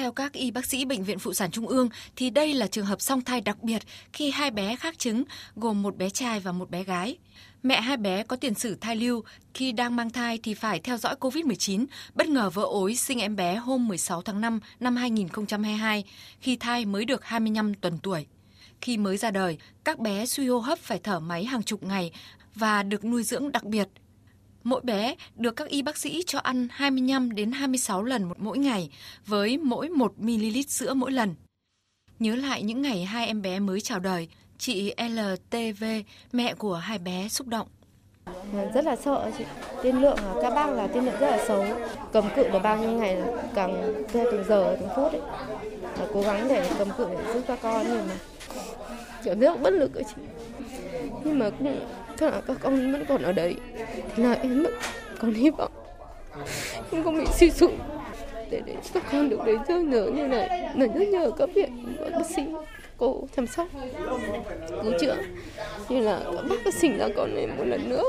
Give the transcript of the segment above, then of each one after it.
Theo các y bác sĩ Bệnh viện Phụ sản Trung ương thì đây là trường hợp song thai đặc biệt khi hai bé khác trứng gồm một bé trai và một bé gái. Mẹ hai bé có tiền sử thai lưu, khi đang mang thai thì phải theo dõi COVID-19, bất ngờ vỡ ối sinh em bé hôm 16 tháng 5 năm 2022, khi thai mới được 25 tuần tuổi. Khi mới ra đời, các bé suy hô hấp phải thở máy hàng chục ngày và được nuôi dưỡng đặc biệt. Mỗi bé được các y bác sĩ cho ăn 25 đến 26 lần một mỗi ngày với mỗi 1 ml sữa mỗi lần. Nhớ lại những ngày hai em bé mới chào đời, chị LTV, mẹ của hai bé xúc động. Rất là sợ chị. Tiên lượng các bác là tiên lượng rất là xấu. Cầm cự được bao nhiêu ngày là càng theo từng giờ, từng phút ấy. Là cố gắng để cầm cự để giúp các con nhưng mà cảm giác bất lực ấy chị. Nhưng mà cũng tức là các con vẫn còn ở đấy. Thì là em vẫn còn hy vọng. Không có bị suy sụp. Để để các con được đến rất nhớ như này. Là rất nhờ các viện các bác sĩ, cô chăm sóc. Cứu chữa. Như là các bác các sinh ra con này một lần nữa.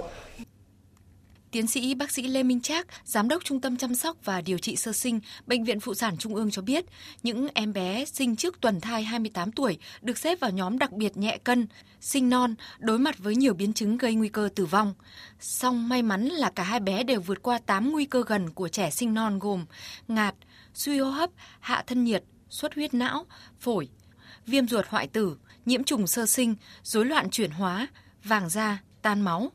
Tiến sĩ bác sĩ Lê Minh Trác, giám đốc Trung tâm chăm sóc và điều trị sơ sinh Bệnh viện Phụ sản Trung ương cho biết, những em bé sinh trước tuần thai 28 tuổi được xếp vào nhóm đặc biệt nhẹ cân, sinh non, đối mặt với nhiều biến chứng gây nguy cơ tử vong. Song may mắn là cả hai bé đều vượt qua 8 nguy cơ gần của trẻ sinh non gồm ngạt, suy hô hấp, hạ thân nhiệt, xuất huyết não, phổi, viêm ruột hoại tử, nhiễm trùng sơ sinh, rối loạn chuyển hóa, vàng da, tan máu.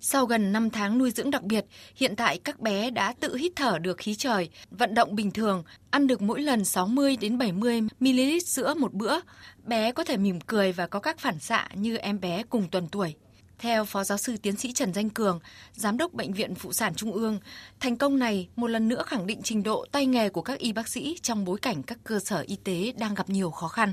Sau gần 5 tháng nuôi dưỡng đặc biệt, hiện tại các bé đã tự hít thở được khí trời, vận động bình thường, ăn được mỗi lần 60 đến 70 ml sữa một bữa. Bé có thể mỉm cười và có các phản xạ như em bé cùng tuần tuổi. Theo Phó Giáo sư Tiến sĩ Trần Danh Cường, Giám đốc Bệnh viện Phụ sản Trung ương, thành công này một lần nữa khẳng định trình độ tay nghề của các y bác sĩ trong bối cảnh các cơ sở y tế đang gặp nhiều khó khăn.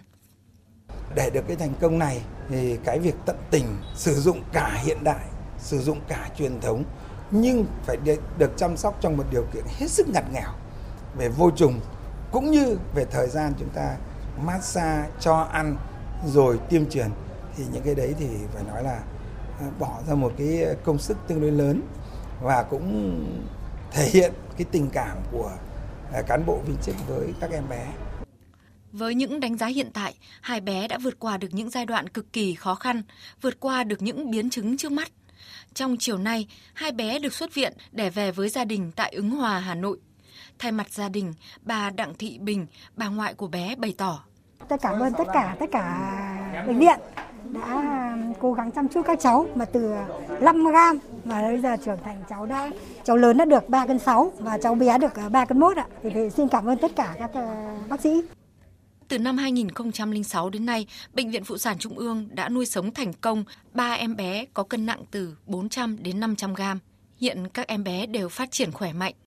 Để được cái thành công này thì cái việc tận tình sử dụng cả hiện đại sử dụng cả truyền thống nhưng phải được chăm sóc trong một điều kiện hết sức ngặt nghèo về vô trùng cũng như về thời gian chúng ta massage cho ăn rồi tiêm truyền thì những cái đấy thì phải nói là à, bỏ ra một cái công sức tương đối lớn và cũng thể hiện cái tình cảm của à, cán bộ viên chức với các em bé. Với những đánh giá hiện tại, hai bé đã vượt qua được những giai đoạn cực kỳ khó khăn, vượt qua được những biến chứng trước mắt trong chiều nay, hai bé được xuất viện để về với gia đình tại Ứng Hòa, Hà Nội. Thay mặt gia đình, bà Đặng Thị Bình, bà ngoại của bé bày tỏ. Tôi cảm ơn tất cả tất cả bệnh viện đã um, cố gắng chăm chút các cháu mà từ 5 gram mà bây giờ trưởng thành cháu đã cháu lớn đã được 3 cân 6 và cháu bé được ờ, 3 cân 1 ạ. Thì, xin cảm ơn tất cả các ờ, bác sĩ. Từ năm 2006 đến nay, Bệnh viện Phụ sản Trung ương đã nuôi sống thành công 3 em bé có cân nặng từ 400 đến 500 gram. Hiện các em bé đều phát triển khỏe mạnh,